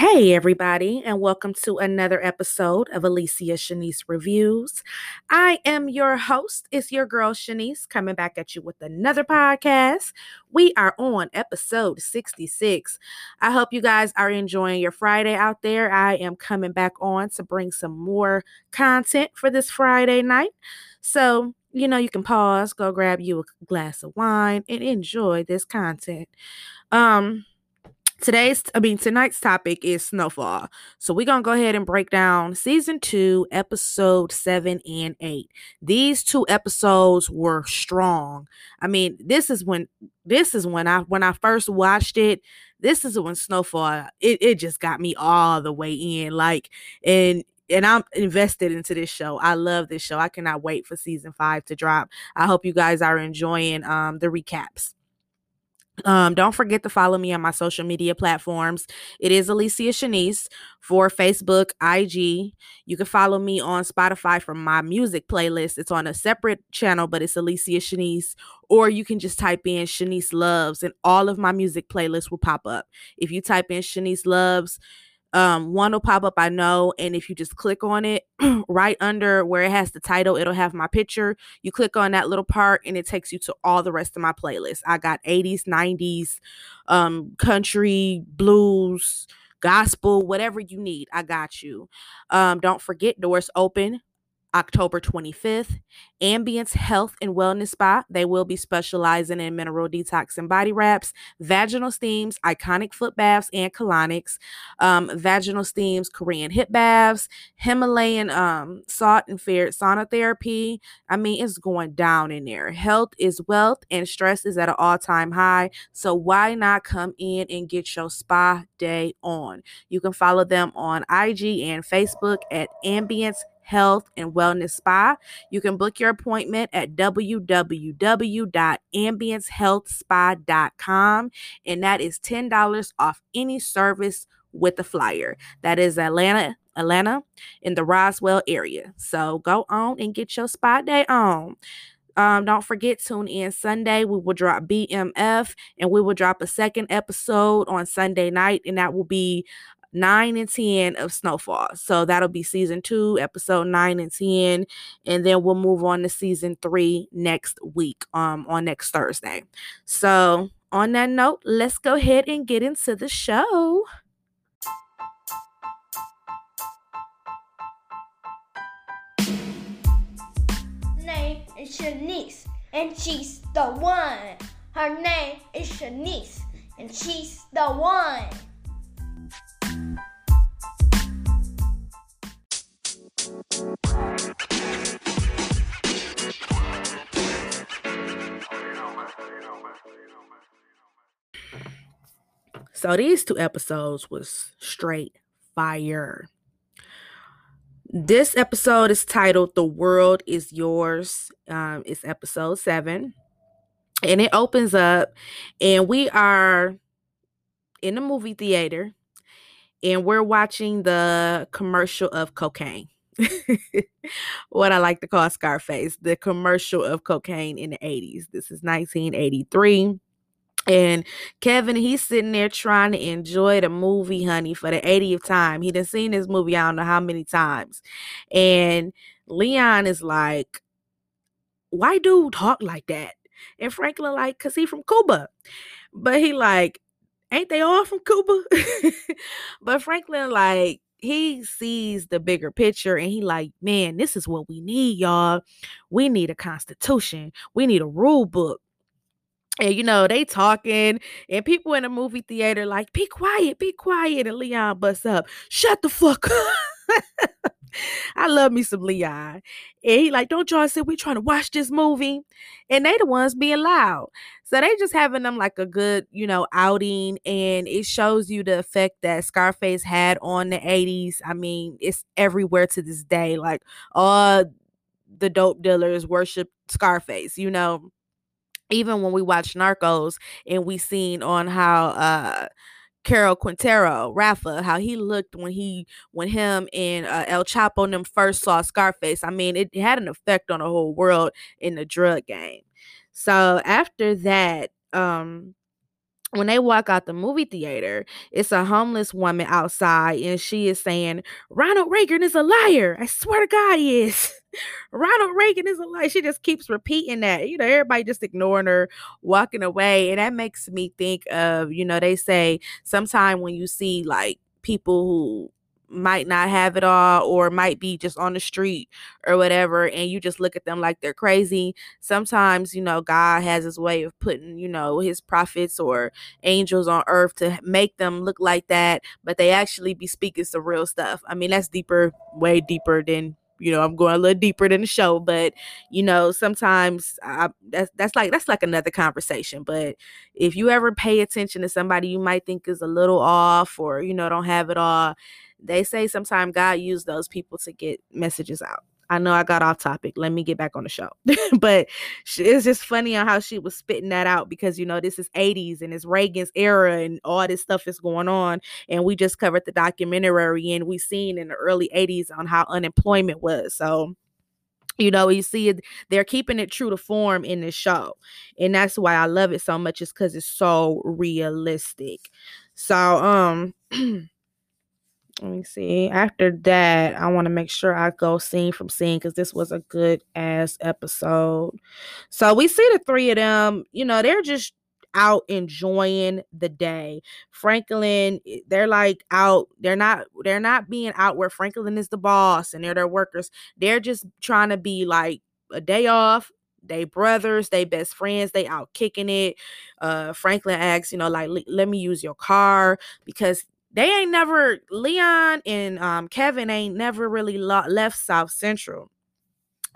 Hey, everybody, and welcome to another episode of Alicia Shanice Reviews. I am your host. It's your girl Shanice coming back at you with another podcast. We are on episode 66. I hope you guys are enjoying your Friday out there. I am coming back on to bring some more content for this Friday night. So, you know, you can pause, go grab you a glass of wine, and enjoy this content. Um, Today's, I mean, tonight's topic is Snowfall. So we're going to go ahead and break down season two, episode seven and eight. These two episodes were strong. I mean, this is when, this is when I, when I first watched it, this is when Snowfall, it, it just got me all the way in. Like, and, and I'm invested into this show. I love this show. I cannot wait for season five to drop. I hope you guys are enjoying um, the recaps. Um, don't forget to follow me on my social media platforms. It is Alicia Shanice for Facebook, IG. You can follow me on Spotify for my music playlist. It's on a separate channel, but it's Alicia Shanice. Or you can just type in Shanice Loves, and all of my music playlists will pop up. If you type in Shanice Loves, um, one will pop up, I know. And if you just click on it right under where it has the title, it'll have my picture. You click on that little part and it takes you to all the rest of my playlists. I got 80s, 90s, um, country, blues, gospel, whatever you need. I got you. Um, don't forget, doors open October 25th. Ambience Health and Wellness Spa. They will be specializing in mineral detox and body wraps, vaginal steams, ionic foot baths, and colonics. Um, vaginal steams, Korean hip baths, Himalayan um, salt and fair sauna therapy. I mean, it's going down in there. Health is wealth, and stress is at an all time high. So why not come in and get your spa day on? You can follow them on IG and Facebook at Ambience Health and Wellness Spa. You can book your appointment at www.ambiencehealthspa.com, and that is $10 off any service with the flyer. That is Atlanta, Atlanta in the Roswell area. So go on and get your spa day on. Um, don't forget, tune in Sunday. We will drop BMF and we will drop a second episode on Sunday night, and that will be 9 and 10 of Snowfall. So that'll be season two, episode 9 and 10. And then we'll move on to season three next week, um, on next Thursday. So on that note, let's go ahead and get into the show. Name is Shanice, and she's the one. Her name is Shanice, and she's the one. So these two episodes was straight fire. This episode is titled "The World Is Yours." Um, it's episode seven, and it opens up, and we are in the movie theater, and we're watching the commercial of cocaine. what I like to call Scarface, the commercial of cocaine in the 80s. This is 1983. And Kevin, he's sitting there trying to enjoy the movie, honey, for the 80th time. He done seen this movie, I don't know how many times. And Leon is like, why do talk like that? And Franklin like, cause he from Cuba. But he like, ain't they all from Cuba? but Franklin like, he sees the bigger picture and he like, man, this is what we need, y'all. We need a constitution. We need a rule book. And you know, they talking and people in the movie theater like, be quiet, be quiet. And Leon busts up, shut the fuck up. I love me some Leon. And he like, don't y'all say we trying to watch this movie? And they the ones being loud. So they just having them like a good, you know, outing. And it shows you the effect that Scarface had on the 80s. I mean, it's everywhere to this day. Like all the dope dealers worship Scarface, you know. Even when we watch Narcos and we seen on how uh Caro Quintero, Rafa, how he looked when he when him and uh, El Chapo and them first saw Scarface. I mean, it had an effect on the whole world in the drug game. So after that, um, when they walk out the movie theater, it's a homeless woman outside and she is saying, Ronald Reagan is a liar. I swear to God, he is. Ronald Reagan is a liar. She just keeps repeating that. You know, everybody just ignoring her, walking away. And that makes me think of, you know, they say sometime when you see like people who might not have it all or might be just on the street or whatever and you just look at them like they're crazy sometimes you know god has his way of putting you know his prophets or angels on earth to make them look like that but they actually be speaking some real stuff. I mean that's deeper way deeper than you know i'm going a little deeper than the show but you know sometimes I, that's that's like that's like another conversation but if you ever pay attention to somebody you might think is a little off or you know don't have it all they say sometimes God used those people to get messages out. I know I got off topic. Let me get back on the show. but it's just funny on how she was spitting that out because, you know, this is 80s and it's Reagan's era and all this stuff is going on. And we just covered the documentary and we seen in the early 80s on how unemployment was. So, you know, you see it, they're keeping it true to form in this show. And that's why I love it so much, is because it's so realistic. So, um, let me see. After that, I want to make sure I go scene from scene because this was a good ass episode. So we see the three of them, you know, they're just out enjoying the day. Franklin, eh, they're like out, they're not, they're not being out where Franklin is the boss and they're their workers. They're just trying to be like a day off, they brothers, they best friends, they out kicking it. Uh Franklin asks, you know, like let me use your car because they ain't never Leon and um, Kevin ain't never really left South Central.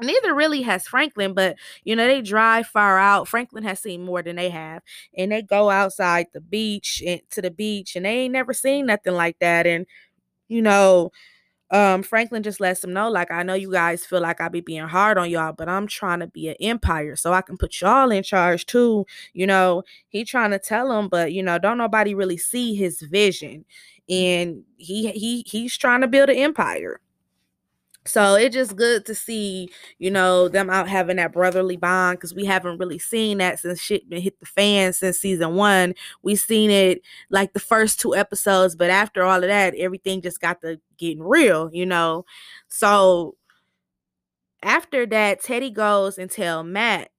Neither really has Franklin, but you know, they drive far out. Franklin has seen more than they have, and they go outside the beach and to the beach, and they ain't never seen nothing like that. And you know, um, Franklin just lets them know, like, I know you guys feel like I be being hard on y'all, but I'm trying to be an empire so I can put y'all in charge too. You know, he trying to tell them, but you know, don't nobody really see his vision. And he he he's trying to build an empire. So it's just good to see, you know, them out having that brotherly bond because we haven't really seen that since shit been hit the fan since season one. We seen it like the first two episodes, but after all of that, everything just got to getting real, you know. So after that, Teddy goes and tell Matt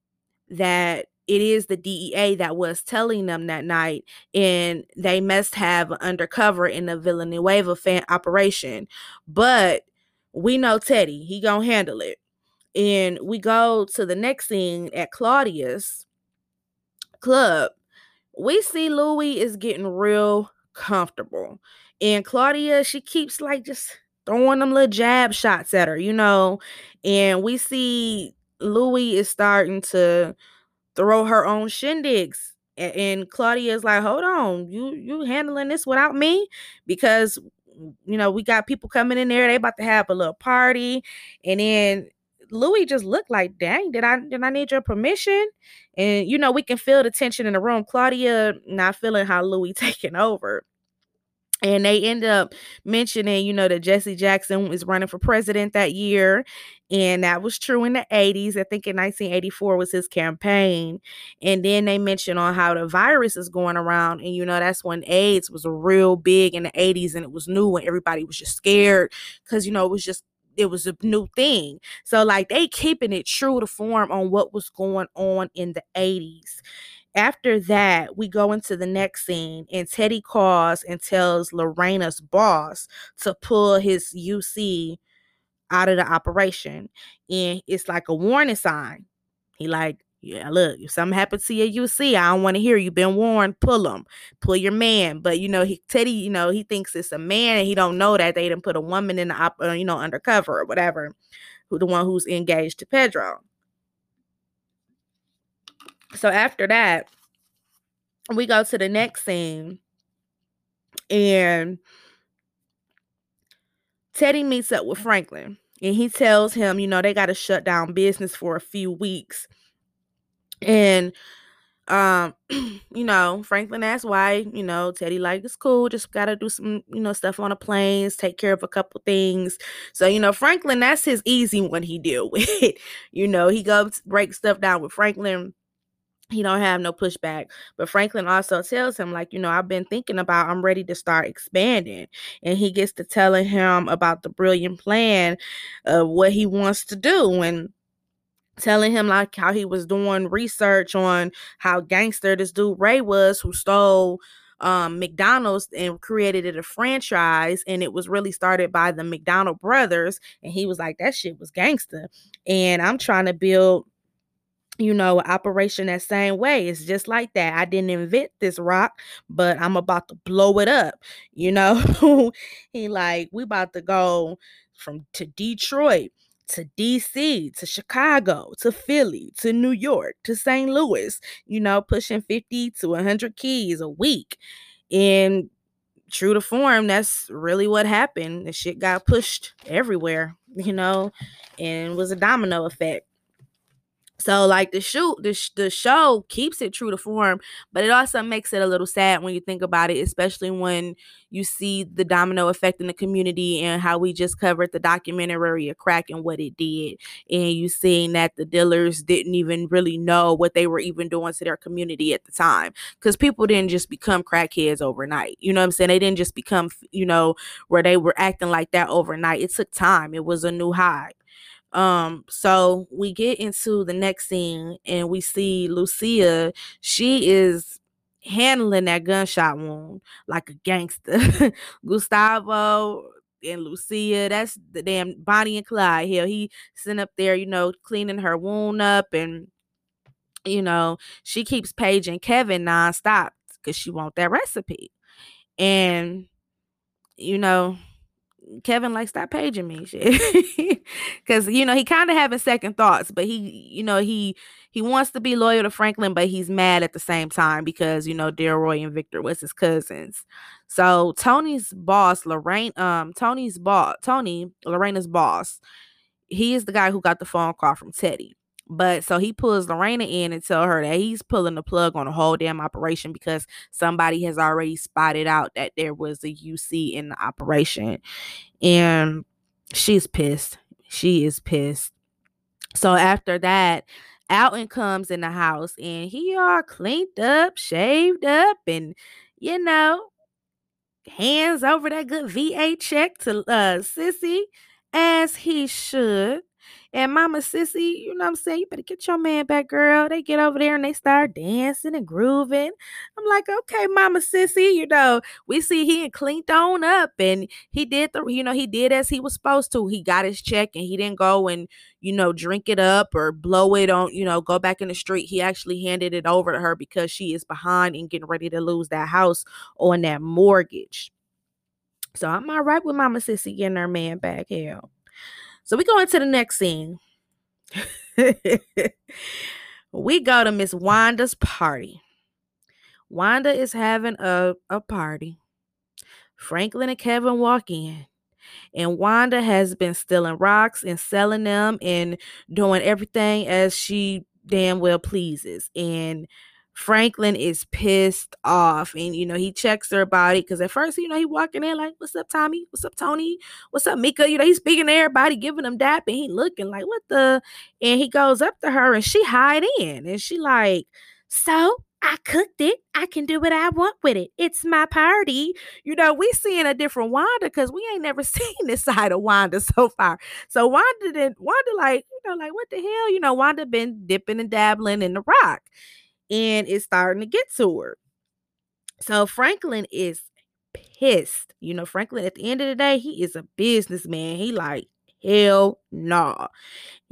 that it is the DEA that was telling them that night, and they must have undercover in the Villanueva fan operation. But we know Teddy, he gonna handle it. And we go to the next scene at Claudia's club. We see Louis is getting real comfortable. And Claudia, she keeps like just throwing them little jab shots at her, you know. And we see Louis is starting to throw her own shindigs. And Claudia is like, hold on, you you handling this without me? Because you know, we got people coming in there. They about to have a little party, and then Louis just looked like, dang, did I did I need your permission? And you know, we can feel the tension in the room. Claudia not feeling how Louis taking over. And they end up mentioning, you know, that Jesse Jackson was running for president that year. And that was true in the 80s. I think in 1984 was his campaign. And then they mention on how the virus is going around. And, you know, that's when AIDS was real big in the 80s and it was new and everybody was just scared because, you know, it was just it was a new thing. So like they keeping it true to form on what was going on in the 80s. After that, we go into the next scene, and Teddy calls and tells Lorena's boss to pull his UC out of the operation. And it's like a warning sign. He like, yeah, look, if something happens to your UC, I don't want to hear you been warned, pull him, pull your man. But you know, he Teddy, you know, he thinks it's a man and he don't know that they didn't put a woman in the op, uh, you know, undercover or whatever, who the one who's engaged to Pedro. So after that, we go to the next scene and Teddy meets up with Franklin and he tells him, you know, they got to shut down business for a few weeks. And um, you know, Franklin asks why, you know, Teddy like it's cool, just gotta do some, you know, stuff on the planes, take care of a couple things. So, you know, Franklin, that's his easy one he deal with. you know, he goes break stuff down with Franklin he don't have no pushback but franklin also tells him like you know i've been thinking about i'm ready to start expanding and he gets to telling him about the brilliant plan of what he wants to do and telling him like how he was doing research on how gangster this dude ray was who stole um, McDonald's and created it a franchise, and it was really started by the McDonald brothers. And he was like, "That shit was gangster," and I'm trying to build you know, operation that same way. It's just like that. I didn't invent this rock, but I'm about to blow it up. You know, he like, we about to go from to Detroit to DC to Chicago to Philly to New York to St. Louis, you know, pushing 50 to 100 keys a week. And true to form, that's really what happened. The shit got pushed everywhere, you know, and was a domino effect. So like the shoot, the, sh- the show keeps it true to form, but it also makes it a little sad when you think about it, especially when you see the domino effect in the community and how we just covered the documentary of crack and what it did. And you seeing that the dealers didn't even really know what they were even doing to their community at the time. Because people didn't just become crackheads overnight. You know what I'm saying? They didn't just become, you know, where they were acting like that overnight. It took time. It was a new high. Um, so we get into the next scene and we see Lucia. She is handling that gunshot wound like a gangster. Gustavo and Lucia, that's the damn Bonnie and Clyde here. He sitting up there, you know, cleaning her wound up and you know, she keeps paging Kevin nonstop because she want that recipe. And you know, Kevin like stop paging me shit. Cause you know, he kind of having second thoughts, but he, you know, he he wants to be loyal to Franklin, but he's mad at the same time because you know Delroy and Victor was his cousins. So Tony's boss, Lorraine, um, Tony's boss, Tony, Lorena's boss, he is the guy who got the phone call from Teddy. But so he pulls Lorena in and tell her that he's pulling the plug on the whole damn operation because somebody has already spotted out that there was a UC in the operation. And she's pissed. She is pissed. So after that, Alton comes in the house and he all cleaned up, shaved up, and you know, hands over that good VA check to uh Sissy as he should. And Mama Sissy, you know what I'm saying? You better get your man back, girl. They get over there and they start dancing and grooving. I'm like, okay, Mama Sissy, you know, we see he cleaned on up and he did the, you know, he did as he was supposed to. He got his check and he didn't go and, you know, drink it up or blow it on, you know, go back in the street. He actually handed it over to her because she is behind and getting ready to lose that house on that mortgage. So I'm all right with Mama Sissy getting her man back. Hell. So we go into the next scene. we go to Miss Wanda's party. Wanda is having a, a party. Franklin and Kevin walk in. And Wanda has been stealing rocks and selling them and doing everything as she damn well pleases. And Franklin is pissed off and you know he checks her body because at first you know he walking in like what's up Tommy what's up Tony what's up Mika you know he's speaking to everybody giving them dap and he looking like what the and he goes up to her and she hide in and she like so I cooked it. I can do what I want with it. It's my party. You know, we seeing a different Wanda because we ain't never seen this side of Wanda so far. So Wanda didn't Wanda like, you know, like what the hell? You know, Wanda been dipping and dabbling in the rock and it's starting to get to her. So Franklin is pissed. You know, Franklin, at the end of the day, he is a businessman. He like, hell no. Nah.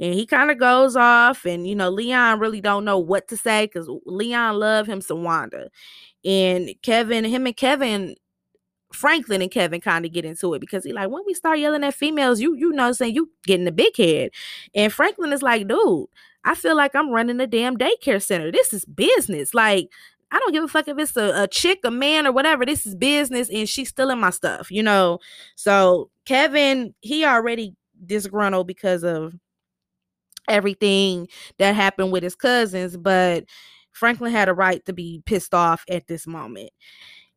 And he kind of goes off, and you know, Leon really don't know what to say because Leon love him some Wanda. And Kevin, him and Kevin Franklin and Kevin kind of get into it because he like when we start yelling at females, you you know saying you getting the big head. And Franklin is like, dude, I feel like I'm running a damn daycare center. This is business. Like, I don't give a fuck if it's a, a chick, a man, or whatever. This is business, and she's stealing my stuff, you know. So Kevin, he already disgruntled because of everything that happened with his cousins, but Franklin had a right to be pissed off at this moment.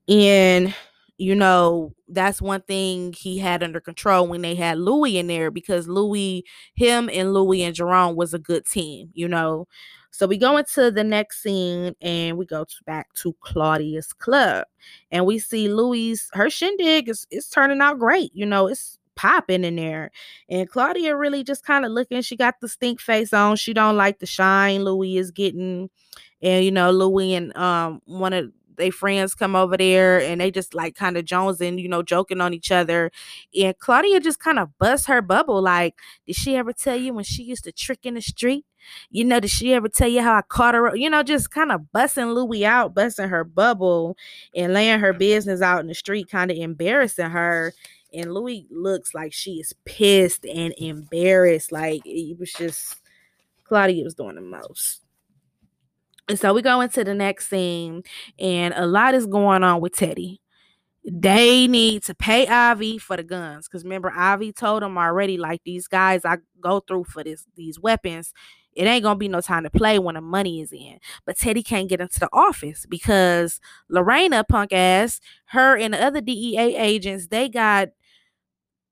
And you know, that's one thing he had under control when they had Louis in there because Louis, him and Louis and Jerome was a good team, you know. So we go into the next scene and we go to, back to Claudia's club. And we see Louis, her shindig is, is turning out great. You know, it's popping in there. And Claudia really just kind of looking. She got the stink face on. She don't like the shine Louis is getting. And you know, Louis and um one of they friends come over there and they just like kind of jonesing, you know, joking on each other. And Claudia just kind of busts her bubble. Like, did she ever tell you when she used to trick in the street? You know, did she ever tell you how I caught her? You know, just kind of busting Louie out, busting her bubble and laying her business out in the street, kind of embarrassing her. And Louie looks like she is pissed and embarrassed. Like it was just Claudia was doing the most. And so we go into the next scene, and a lot is going on with Teddy. They need to pay Ivy for the guns. Because remember, Ivy told them already, like these guys I go through for this these weapons, it ain't gonna be no time to play when the money is in. But Teddy can't get into the office because Lorena, punk ass, her and the other DEA agents, they got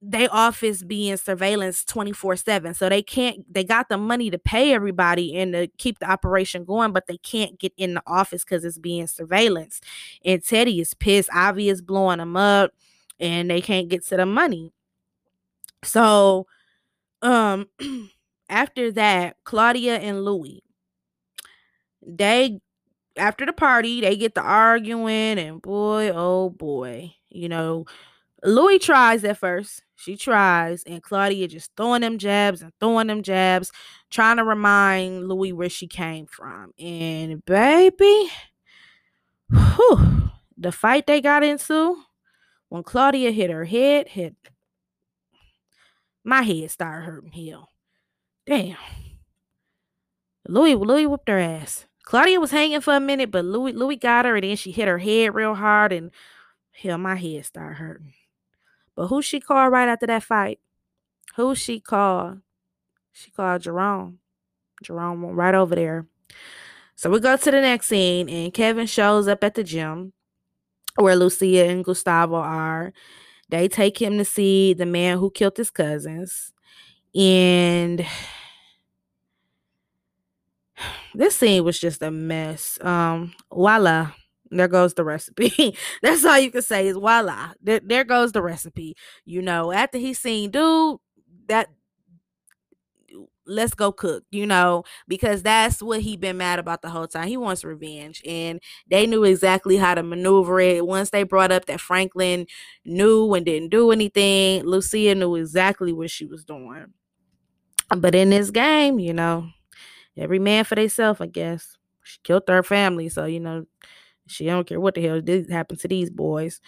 they office being surveillance 24 7 so they can't they got the money to pay everybody and to keep the operation going but they can't get in the office because it's being surveillance. And teddy is pissed ivy is blowing them up and they can't get to the money. So um after that claudia and louis they after the party they get to arguing and boy oh boy you know louis tries at first she tries, and Claudia just throwing them jabs and throwing them jabs, trying to remind Louis where she came from. And baby, whew, the fight they got into when Claudia hit her head, hit my head started hurting hell. Damn. Louis Louis whooped her ass. Claudia was hanging for a minute, but Louis Louis got her, and then she hit her head real hard, and hell, my head started hurting. But who she called right after that fight? Who she called? She called Jerome. Jerome right over there. So we go to the next scene, and Kevin shows up at the gym where Lucia and Gustavo are. They take him to see the man who killed his cousins. And this scene was just a mess. Um, voila there goes the recipe. That's all you can say is voila. There, there goes the recipe. You know, after he seen dude, that let's go cook, you know, because that's what he been mad about the whole time. He wants revenge. And they knew exactly how to maneuver it. Once they brought up that Franklin knew and didn't do anything, Lucia knew exactly what she was doing. But in this game, you know, every man for themselves, I guess. She killed her family, so you know, she don't care what the hell did happen to these boys.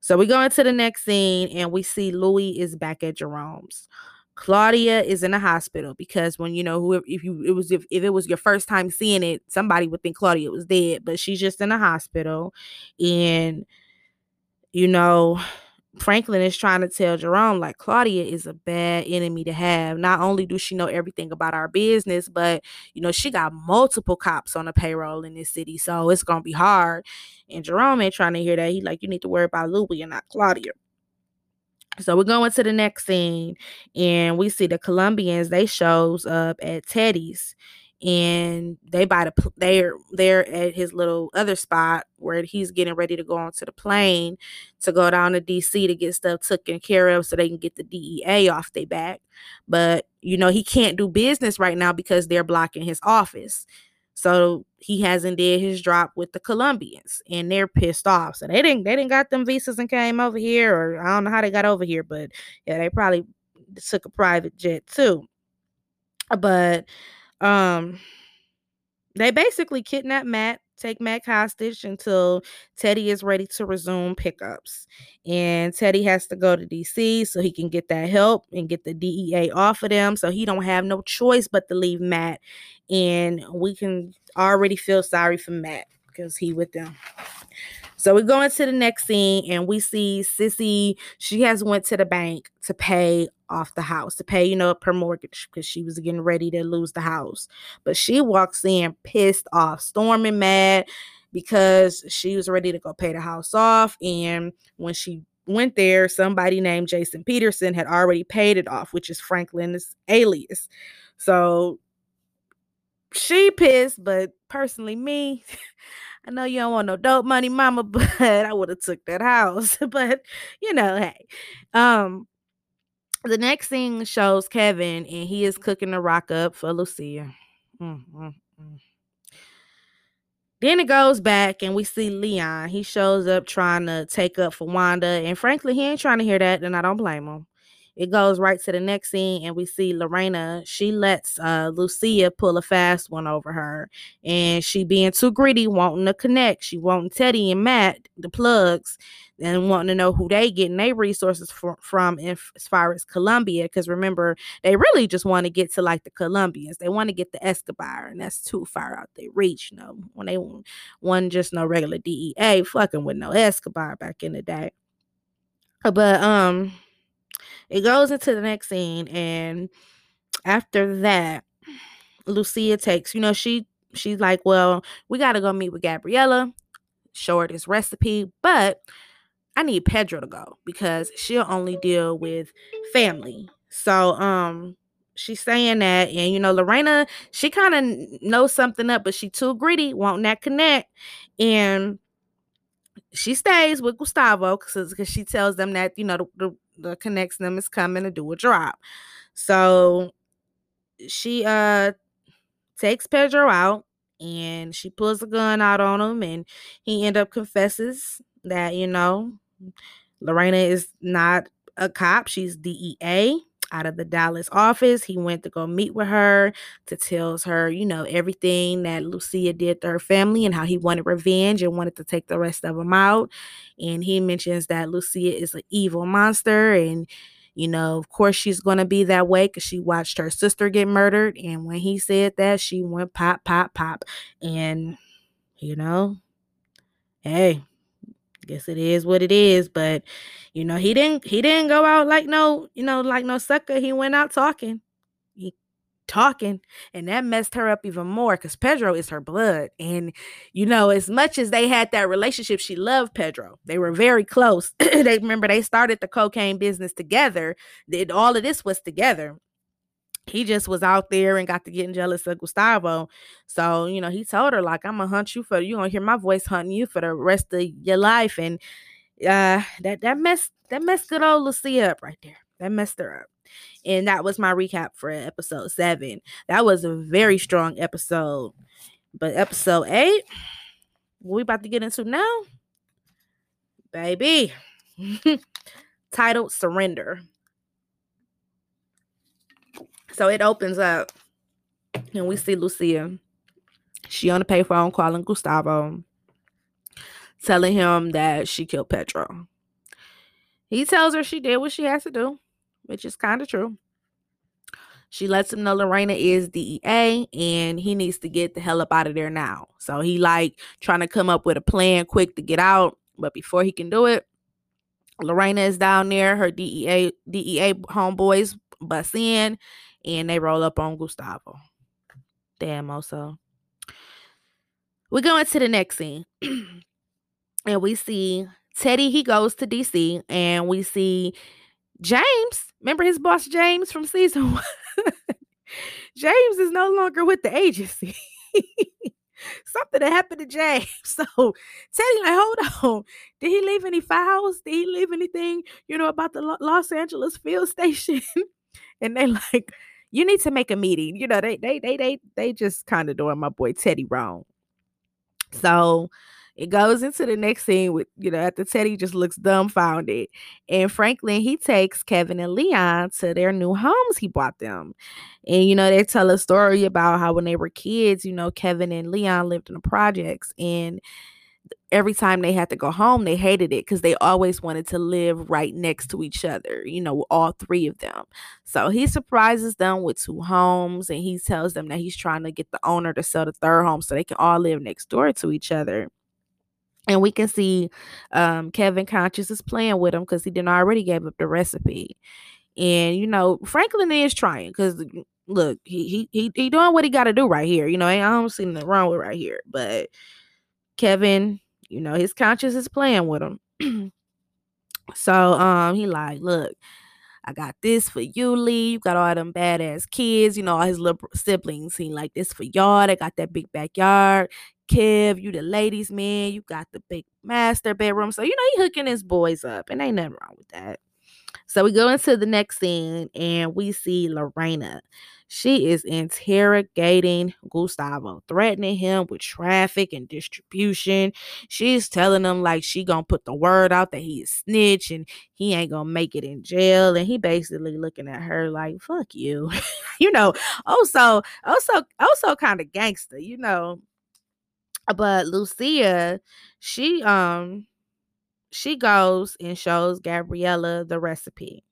So we go into the next scene and we see Louis is back at Jerome's. Claudia is in the hospital because when you know who if you it was if, if it was your first time seeing it, somebody would think Claudia was dead, but she's just in the hospital and you know Franklin is trying to tell Jerome like Claudia is a bad enemy to have. Not only do she know everything about our business, but you know, she got multiple cops on the payroll in this city. So it's gonna be hard. And Jerome ain't trying to hear that. He like, you need to worry about Louie and not Claudia. So we're going to the next scene, and we see the Colombians. They shows up at Teddy's, and they buy the they're they're at his little other spot where he's getting ready to go onto the plane to go down to DC to get stuff taken care of so they can get the DEA off their back. But you know, he can't do business right now because they're blocking his office. So he hasn't did his drop with the Colombians and they're pissed off. So they didn't they didn't got them visas and came over here, or I don't know how they got over here, but yeah, they probably took a private jet too. But um, they basically kidnap Matt, take Matt hostage until Teddy is ready to resume pickups. And Teddy has to go to DC so he can get that help and get the DEA off of them. So he don't have no choice but to leave Matt. And we can already feel sorry for Matt because he with them. So we go into the next scene and we see Sissy. She has went to the bank to pay off the house, to pay, you know, up her mortgage because she was getting ready to lose the house. But she walks in pissed off, storming mad because she was ready to go pay the house off. And when she went there, somebody named Jason Peterson had already paid it off, which is Franklin's alias. So she pissed, but personally, me, I know you don't want no dope money, mama, but I would have took that house. but you know, hey. Um the next thing shows Kevin and he is cooking the rock up for Lucia. Mm-hmm. Then it goes back and we see Leon. He shows up trying to take up for Wanda. And frankly, he ain't trying to hear that, and I don't blame him. It goes right to the next scene, and we see Lorena. She lets uh, Lucia pull a fast one over her, and she being too greedy, wanting to connect. She wanting Teddy and Matt, the plugs, and wanting to know who they getting their resources for, from as far as Colombia. Because remember, they really just want to get to like the Colombians. They want to get the Escobar, and that's too far out their reach. You know, when they want just no regular DEA fucking with no Escobar back in the day. But um it goes into the next scene, and after that, Lucia takes, you know, she she's like, Well, we gotta go meet with Gabriella, show her this recipe, but I need Pedro to go because she'll only deal with family. So um she's saying that and you know lorena she kind of knows something up but she too greedy won't that connect and she stays with gustavo because she tells them that you know the, the, the connects them is coming to do a drop. So she uh takes Pedro out and she pulls a gun out on him and he end up confesses that, you know, Lorena is not a cop, she's DEA out of the Dallas office. He went to go meet with her to tells her, you know, everything that Lucia did to her family and how he wanted revenge and wanted to take the rest of them out. And he mentions that Lucia is an evil monster and you know, of course she's going to be that way cuz she watched her sister get murdered and when he said that, she went pop pop pop and you know, hey, guess it is what it is but you know he didn't he didn't go out like no you know like no sucker. He went out talking. He talking and that messed her up even more because pedro is her blood and you know as much as they had that relationship she loved pedro. They were very close. They remember they started the cocaine business together. Did all of this was together he just was out there and got to getting jealous of Gustavo. So, you know, he told her, like, I'm gonna hunt you for you gonna hear my voice hunting you for the rest of your life. And uh that that messed that messed good old Lucia up right there. That messed her up. And that was my recap for episode seven. That was a very strong episode. But episode eight, we about to get into now? Baby. Titled Surrender. So it opens up and we see Lucia. She on the payphone calling Gustavo, telling him that she killed Pedro. He tells her she did what she has to do, which is kind of true. She lets him know Lorena is DEA and he needs to get the hell up out of there now. So he like trying to come up with a plan quick to get out, but before he can do it, Lorena is down there. Her DEA DEA homeboys bust in and they roll up on Gustavo. Damn, Oso. We go into the next scene. and we see Teddy, he goes to DC, and we see James. Remember his boss James from season one? James is no longer with the agency. Something that happened to James. So Teddy, like, hold on. Did he leave any files? Did he leave anything, you know, about the Los Angeles field station? and they like, you need to make a meeting. You know, they they they they they just kind of doing my boy Teddy wrong. So it goes into the next scene with, you know, after Teddy just looks dumbfounded. And Franklin, he takes Kevin and Leon to their new homes he bought them. And, you know, they tell a story about how when they were kids, you know, Kevin and Leon lived in the projects. And every time they had to go home, they hated it because they always wanted to live right next to each other, you know, all three of them. So he surprises them with two homes and he tells them that he's trying to get the owner to sell the third home so they can all live next door to each other. And we can see um, Kevin Conscious is playing with him because he didn't already gave up the recipe. And you know, Franklin is trying because look, he he he, he doing what he got to do right here. You know, I don't see nothing wrong with right here, but Kevin you know, his conscience is playing with him. so um he like, look, I got this for you, Lee. You got all them badass kids, you know, all his little siblings. He like this for y'all. They got that big backyard. Kev, you the ladies' man. You got the big master bedroom. So, you know, he hooking his boys up, and ain't nothing wrong with that. So we go into the next scene and we see Lorena. She is interrogating Gustavo, threatening him with traffic and distribution. She's telling him like she gonna put the word out that he is snitch and he ain't gonna make it in jail. And he basically looking at her like, fuck you. you know, Oso, Oso, Oso kind of gangster, you know. But Lucia, she um she goes and shows Gabriella the recipe.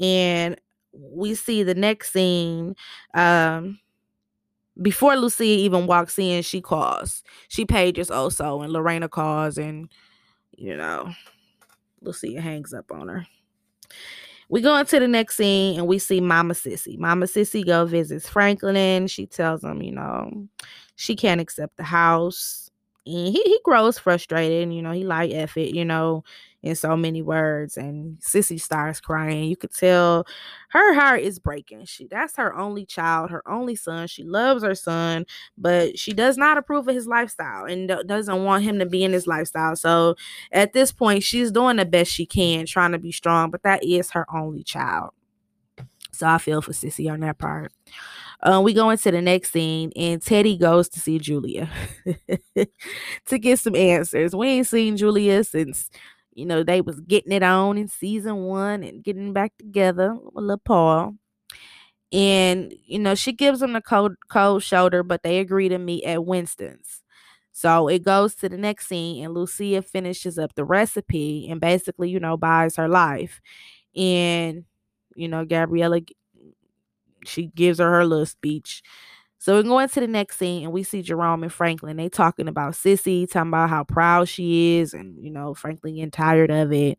And we see the next scene um before Lucia even walks in, she calls. She pages Oso, and Lorena calls, and you know, Lucia hangs up on her. We go into the next scene and we see Mama Sissy. Mama Sissy go visits Franklin. She tells him, you know, she can't accept the house and he, he grows frustrated and, you know he like F it you know in so many words and sissy starts crying. You could tell her heart is breaking. She that's her only child her only son. She loves her son but she does not approve of his lifestyle and doesn't want him to be in his lifestyle. So at this point she's doing the best she can trying to be strong but that is her only child. So i feel for sissy on that part. Um, we go into the next scene, and Teddy goes to see Julia to get some answers. We ain't seen Julia since you know they was getting it on in season one and getting back together with little Paul. And you know she gives him the cold cold shoulder, but they agree to meet at Winston's. So it goes to the next scene, and Lucia finishes up the recipe and basically, you know, buys her life. And you know, Gabriella she gives her her little speech. So we go into the next scene and we see Jerome and Franklin. They talking about Sissy, talking about how proud she is, and you know, Franklin getting tired of it.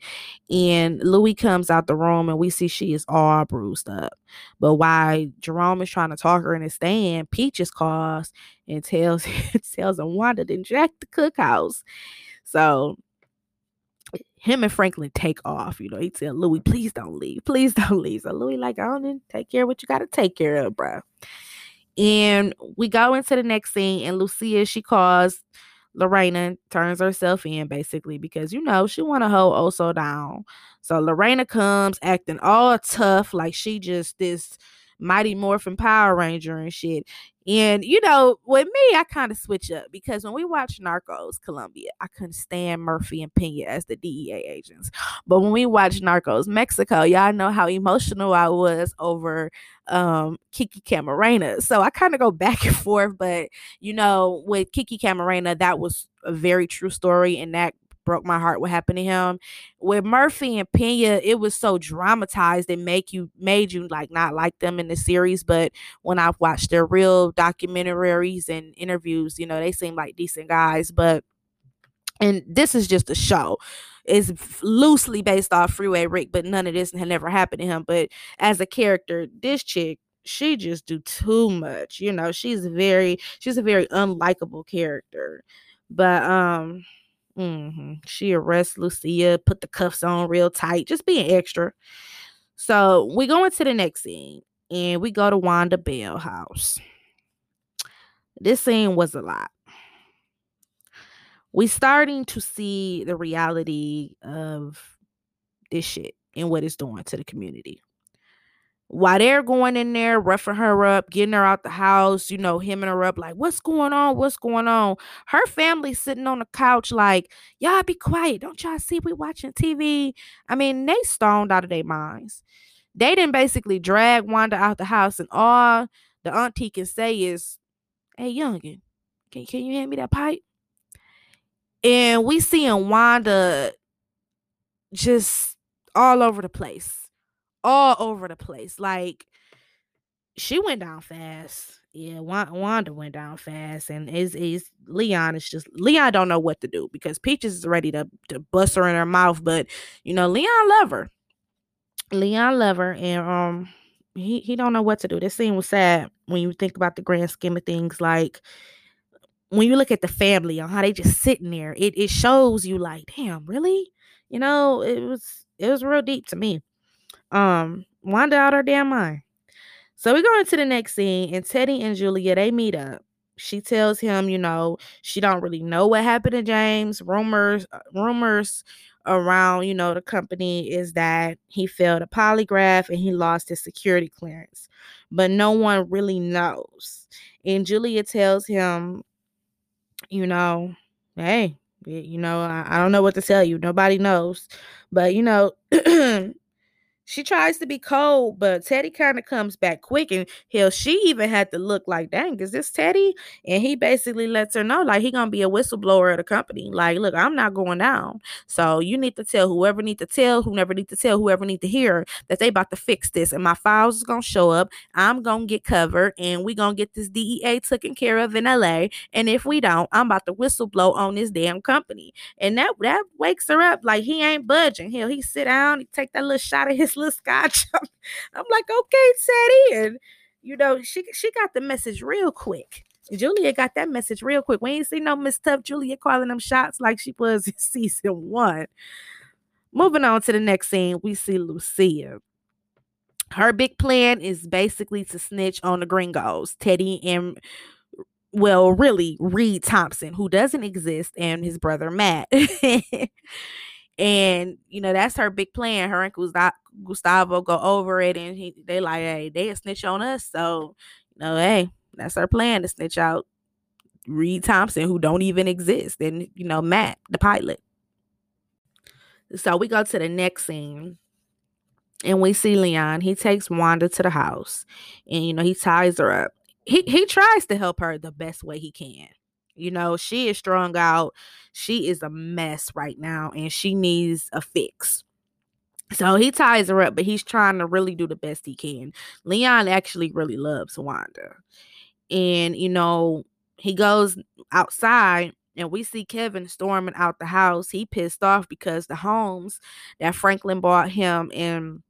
And Louis comes out the room and we see she is all bruised up. But while Jerome is trying to talk her into staying, Peaches calls and tells tells him Wanda to inject the cookhouse. So him and Franklin take off. You know, he tell Louis, please don't leave. Please don't leave. So Louis, like, I don't take care of what you got to take care of, bro. And we go into the next scene, and Lucia, she calls Lorena, turns herself in basically because you know she want to hold Oso down. So Lorena comes acting all tough, like she just this Mighty Morphin Power Ranger and shit. And you know, with me, I kind of switch up because when we watch Narcos Colombia, I couldn't stand Murphy and Pena as the DEA agents. But when we watch Narcos Mexico, y'all know how emotional I was over um Kiki Camarena. So I kind of go back and forth, but you know, with Kiki Camarena, that was a very true story and that broke my heart what happened to him. With Murphy and Pena, it was so dramatized and make you made you like not like them in the series. But when I've watched their real documentaries and interviews, you know, they seem like decent guys. But and this is just a show. It's loosely based off Freeway Rick, but none of this had never happened to him. But as a character, this chick she just do too much you know she's very she's a very unlikable character but um Mm-hmm. She arrests Lucia, put the cuffs on real tight, just being extra. So we go into the next scene and we go to Wanda Bell house. This scene was a lot. We starting to see the reality of this shit and what it's doing to the community while they're going in there, roughing her up, getting her out the house, you know, hemming her up, like, what's going on? What's going on? Her family sitting on the couch, like, y'all be quiet. Don't y'all see we watching TV? I mean, they stoned out of their minds. They didn't basically drag Wanda out the house, and all the auntie can say is, Hey, youngin, can, can you hand me that pipe? And we seeing Wanda just all over the place all over the place. Like she went down fast. Yeah, Wanda went down fast, and is is Leon is just Leon don't know what to do because Peaches is ready to to bust her in her mouth, but you know Leon love her. Leon love her, and um he he don't know what to do. This scene was sad when you think about the grand scheme of things. Like when you look at the family on how they just sitting there, it it shows you like, damn, really, you know, it was it was real deep to me. Um, Wanda out her damn mind. So we go into the next scene, and Teddy and Julia they meet up. She tells him, you know, she don't really know what happened to James. Rumors, uh, rumors around, you know, the company is that he failed a polygraph and he lost his security clearance, but no one really knows. And Julia tells him, you know, hey, you know, I, I don't know what to tell you. Nobody knows, but you know. she tries to be cold, but Teddy kind of comes back quick. And hell, she even had to look like, dang, is this Teddy? And he basically lets her know, like, he gonna be a whistleblower at the company. Like, look, I'm not going down. So you need to tell whoever need to tell, whoever need to tell, whoever need to hear that they about to fix this. And my files is gonna show up. I'm gonna get covered, and we gonna get this DEA taken care of in LA. And if we don't, I'm about to whistleblow on this damn company. And that that wakes her up. Like he ain't budging. Hell, he sit down, he take that little shot of his little scotch. I'm like, okay, Teddy. And you know, she she got the message real quick. Julia got that message real quick. We ain't see no Miss Tough Julia calling them shots like she was in season one. Moving on to the next scene, we see Lucia. Her big plan is basically to snitch on the gringos, Teddy and well, really, Reed Thompson, who doesn't exist, and his brother Matt. And you know, that's her big plan. Her and Gustavo go over it and he, they like, hey, they a snitch on us. So, you know, hey, that's her plan to snitch out Reed Thompson, who don't even exist, and you know, Matt, the pilot. So we go to the next scene. And we see Leon. He takes Wanda to the house. And you know, he ties her up. He he tries to help her the best way he can. You know, she is strung out. She is a mess right now and she needs a fix. So he ties her up, but he's trying to really do the best he can. Leon actually really loves Wanda. And, you know, he goes outside and we see Kevin storming out the house. He pissed off because the homes that Franklin bought him and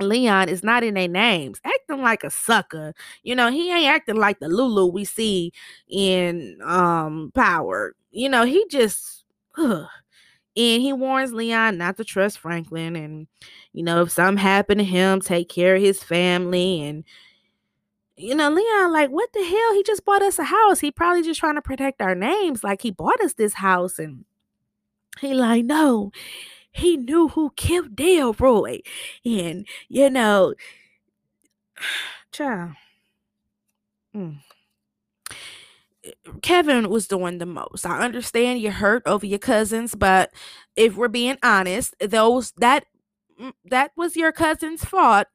Leon is not in their names, acting like a sucker. You know, he ain't acting like the Lulu we see in um Power. You know, he just ugh. and he warns Leon not to trust Franklin and you know, if something happened to him, take care of his family and you know, Leon, like, what the hell? He just bought us a house. He probably just trying to protect our names. Like, he bought us this house, and he like, no, he knew who killed Delroy. And, you know, child. Mm. Kevin was doing the most. I understand you're hurt over your cousins, but if we're being honest, those that mm, that was your cousin's fault.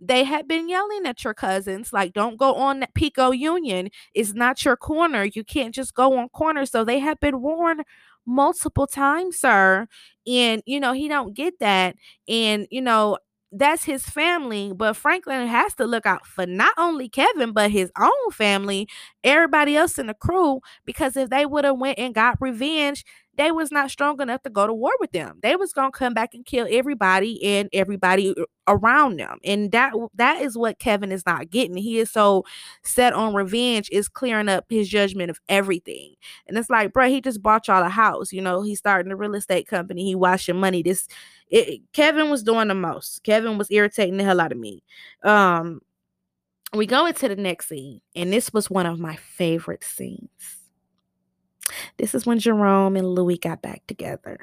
They had been yelling at your cousins, like, don't go on that Pico Union. It's not your corner. You can't just go on corner. So they had been warned multiple times, sir. And, you know, he don't get that. And, you know, that's his family, but Franklin has to look out for not only Kevin but his own family, everybody else in the crew because if they would have went and got revenge, they was not strong enough to go to war with them. They was gonna come back and kill everybody and everybody around them. And that that is what Kevin is not getting. He is so set on revenge, is clearing up his judgment of everything. And it's like, bro, he just bought y'all a house. You know, he's starting a real estate company. He washing money. This it, Kevin was doing the most. Kevin was irritating the hell out of me. Um, we go into the next scene, and this was one of my favorite scenes this is when Jerome and Louie got back together.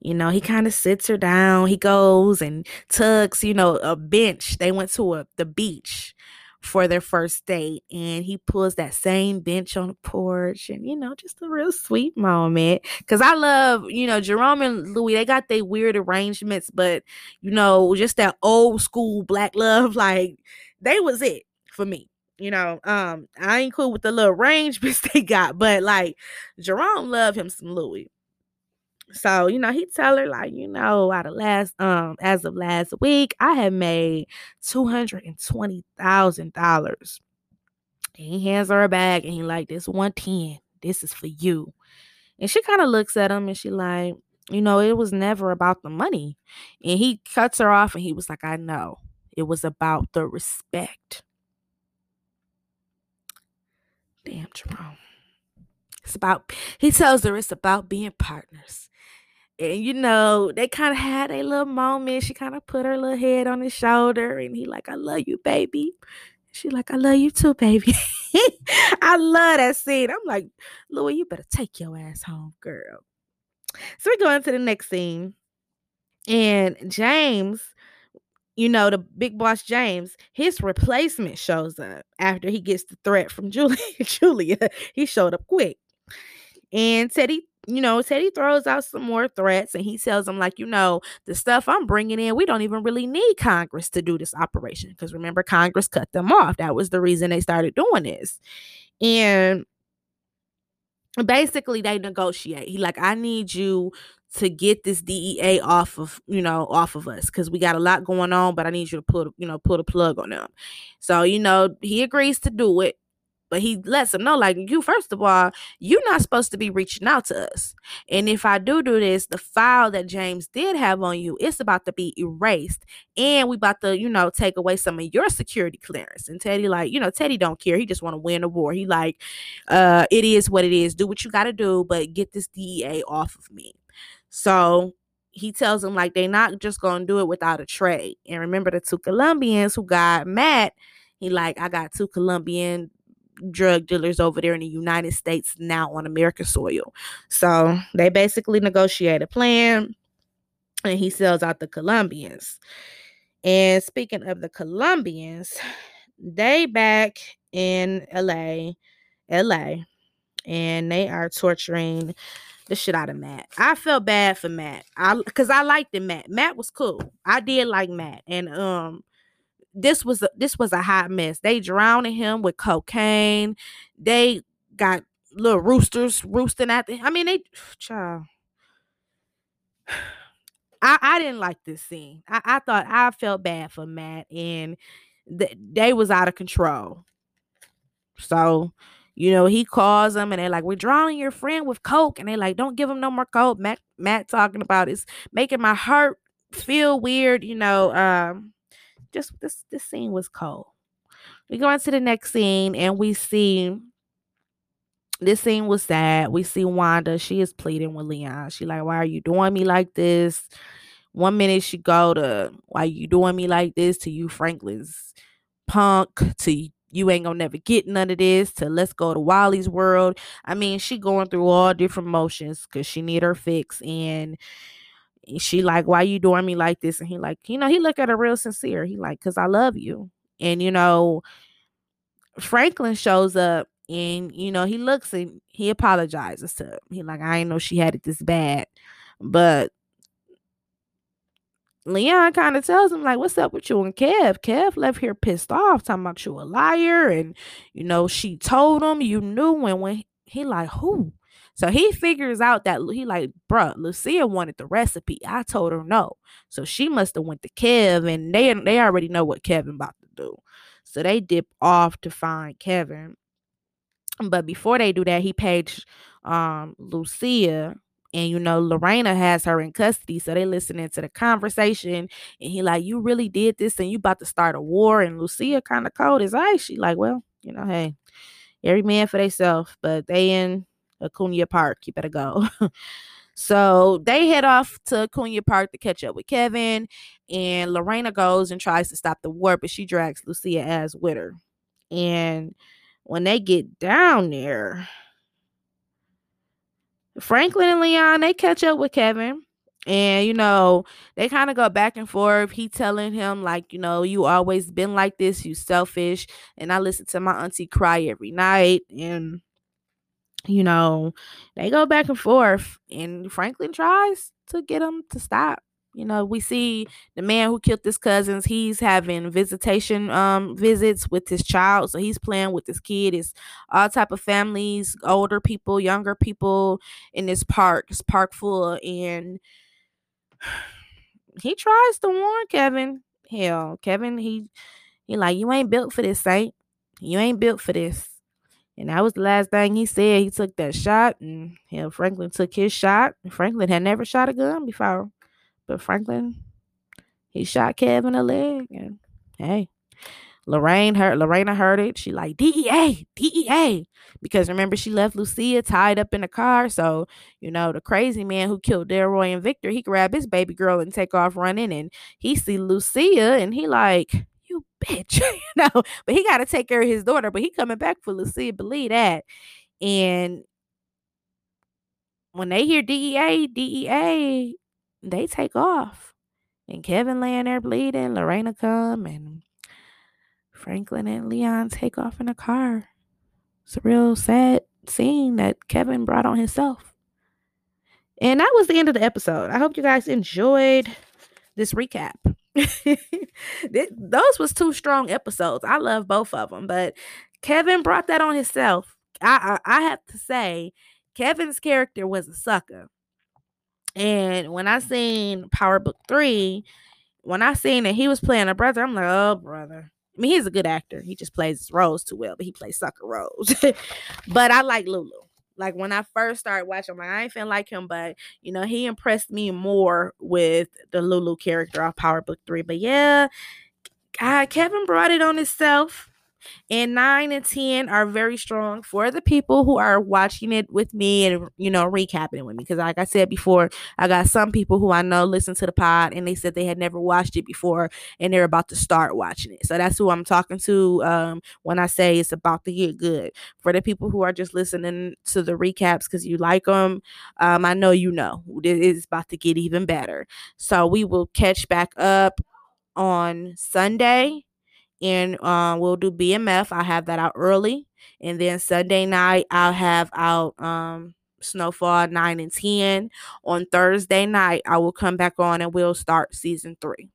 You know, he kind of sits her down. He goes and tugs, you know, a bench. They went to a, the beach for their first date and he pulls that same bench on the porch and you know just a real sweet moment because i love you know jerome and louie they got their weird arrangements but you know just that old school black love like they was it for me you know, um, I ain't cool with the little range arrangements they got, but like Jerome love him some Louie. So, you know, he tell her, like, you know, out of last um as of last week, I had made two hundred and twenty thousand dollars. He hands her a bag and he like, this 110, this is for you. And she kind of looks at him and she like, you know, it was never about the money. And he cuts her off and he was like, I know. It was about the respect. Damn, Jerome. It's about, he tells her it's about being partners. and you know, they kind of had a little moment. She kind of put her little head on his shoulder, and he like, "I love you, baby." She like, "I love you too, baby." I love that scene. I'm like, Louie, you better take your ass home, girl. So we go into the next scene, and James, you know, the big boss James, his replacement shows up after he gets the threat from Julia. Julia, he showed up quick. And Teddy, you know, Teddy throws out some more threats and he tells them, like, you know, the stuff I'm bringing in, we don't even really need Congress to do this operation. Because remember, Congress cut them off. That was the reason they started doing this. And basically, they negotiate. He, like, I need you to get this DEA off of you know off of us because we got a lot going on but I need you to put you know put a plug on them. So you know he agrees to do it but he lets them know like you first of all you're not supposed to be reaching out to us. And if i do do this the file that james did have on you it's about to be erased and we about to you know take away some of your security clearance. And teddy like you know teddy don't care. He just want to win the war. He like uh it is what it is. Do what you got to do but get this dea off of me so he tells them like they're not just gonna do it without a trade and remember the two colombians who got matt he like i got two colombian drug dealers over there in the United States now on American soil. So they basically negotiate a plan and he sells out the Colombians. And speaking of the Colombians, they back in LA, LA, and they are torturing the shit out of Matt. I felt bad for Matt. I because I liked the Matt. Matt was cool. I did like Matt. And um this was a, this was a hot mess. They drowning him with cocaine. They got little roosters roosting at the. I mean, they child. I I didn't like this scene. I, I thought I felt bad for Matt, and th- they was out of control. So, you know, he calls them and they're like, We're drowning your friend with Coke. And they like, Don't give him no more Coke. Matt Matt talking about is making my heart feel weird, you know. Um, just this this scene was cold. We go into the next scene and we see this scene was sad. We see Wanda. She is pleading with Leon. She like, why are you doing me like this? One minute she go to why are you doing me like this to you Franklin's punk to you ain't gonna never get none of this to let's go to Wally's world. I mean, she going through all different motions because she need her fix and she like, why you doing me like this? And he like, you know, he look at her real sincere. He like, cause I love you. And you know, Franklin shows up and you know, he looks and he apologizes to him. He like, I ain't know she had it this bad. But Leon kind of tells him, like, what's up with you and Kev? Kev left here pissed off, talking about you a liar. And, you know, she told him you knew when when he like, who? So he figures out that he like, bruh, Lucia wanted the recipe. I told her no. So she must have went to Kev and they they already know what Kevin about to do. So they dip off to find Kevin. But before they do that, he paged um Lucia and you know Lorena has her in custody, so they listening to the conversation, and he like, "You really did this, and you about to start a war." And Lucia kind of cold as ice. She like, "Well, you know, hey, every man for themselves, but they in Acuna Park. You better go. so they head off to Acuna Park to catch up with Kevin, and Lorena goes and tries to stop the war, but she drags Lucia as with her. And when they get down there, Franklin and Leon they catch up with Kevin. And you know, they kind of go back and forth. He telling him, like, you know, you always been like this, you selfish. And I listen to my auntie cry every night. And you know, they go back and forth, and Franklin tries to get him to stop. You know, we see the man who killed his cousins. He's having visitation um visits with his child, so he's playing with his kid. It's all type of families, older people, younger people in this park. This park full, and he tries to warn Kevin. Hell, Kevin, he he like you ain't built for this, Saint. You ain't built for this. And that was the last thing he said. He took that shot, and hell, Franklin took his shot. Franklin had never shot a gun before, but Franklin, he shot Kevin a leg, and hey, Lorraine heard Lorena heard it. She like DEA, DEA. Because remember, she left Lucia tied up in the car. So, you know, the crazy man who killed Delroy and Victor, he grabbed his baby girl and take off running. And he see Lucia and he like, you bitch. you know, but he gotta take care of his daughter. But he coming back for Lucia, believe that. And when they hear DEA, DEA, they take off. And Kevin laying there bleeding, Lorena come and Franklin and Leon take off in a car. It's a real sad scene that Kevin brought on himself. And that was the end of the episode. I hope you guys enjoyed this recap. Those was two strong episodes. I love both of them, but Kevin brought that on himself. I, I I have to say, Kevin's character was a sucker. And when I seen Power Book Three, when I seen that he was playing a brother, I'm like, oh brother. I mean, he's a good actor. He just plays his roles too well, but he plays sucker roles. but I like Lulu. Like when I first started watching, I'm like, I ain't feeling like him, but you know, he impressed me more with the Lulu character of Power Book 3. But yeah, God, Kevin brought it on himself and 9 and 10 are very strong for the people who are watching it with me and you know recapping it with me. Because like i said before i got some people who i know listen to the pod and they said they had never watched it before and they're about to start watching it. So that's who i'm talking to um, when i say it's about to get good. For the people who are just listening to the recaps because you like them um, i know you know it is about to get even better. So we will catch back up on sunday and uh, we'll do BMF. I'll have that out early, and then Sunday night I'll have out um, Snowfall nine and ten. On Thursday night I will come back on and we'll start season three.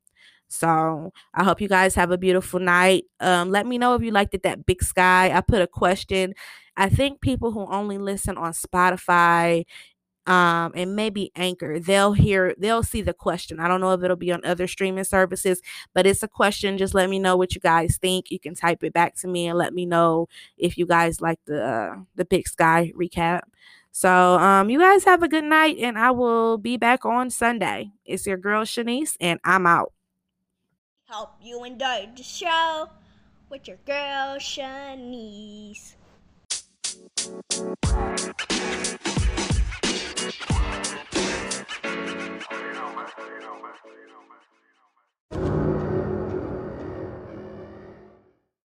So I hope you guys have a beautiful night. Um, let me know if you liked it. That big sky. I put a question. I think people who only listen on Spotify um and maybe anchor they'll hear they'll see the question. I don't know if it'll be on other streaming services but it's a question just let me know what you guys think you can type it back to me and let me know if you guys like the uh, the big sky recap. So um you guys have a good night and i will be back on sunday. It's your girl shanice and i'm out. Hope you enjoyed the show with your girl shanice you know,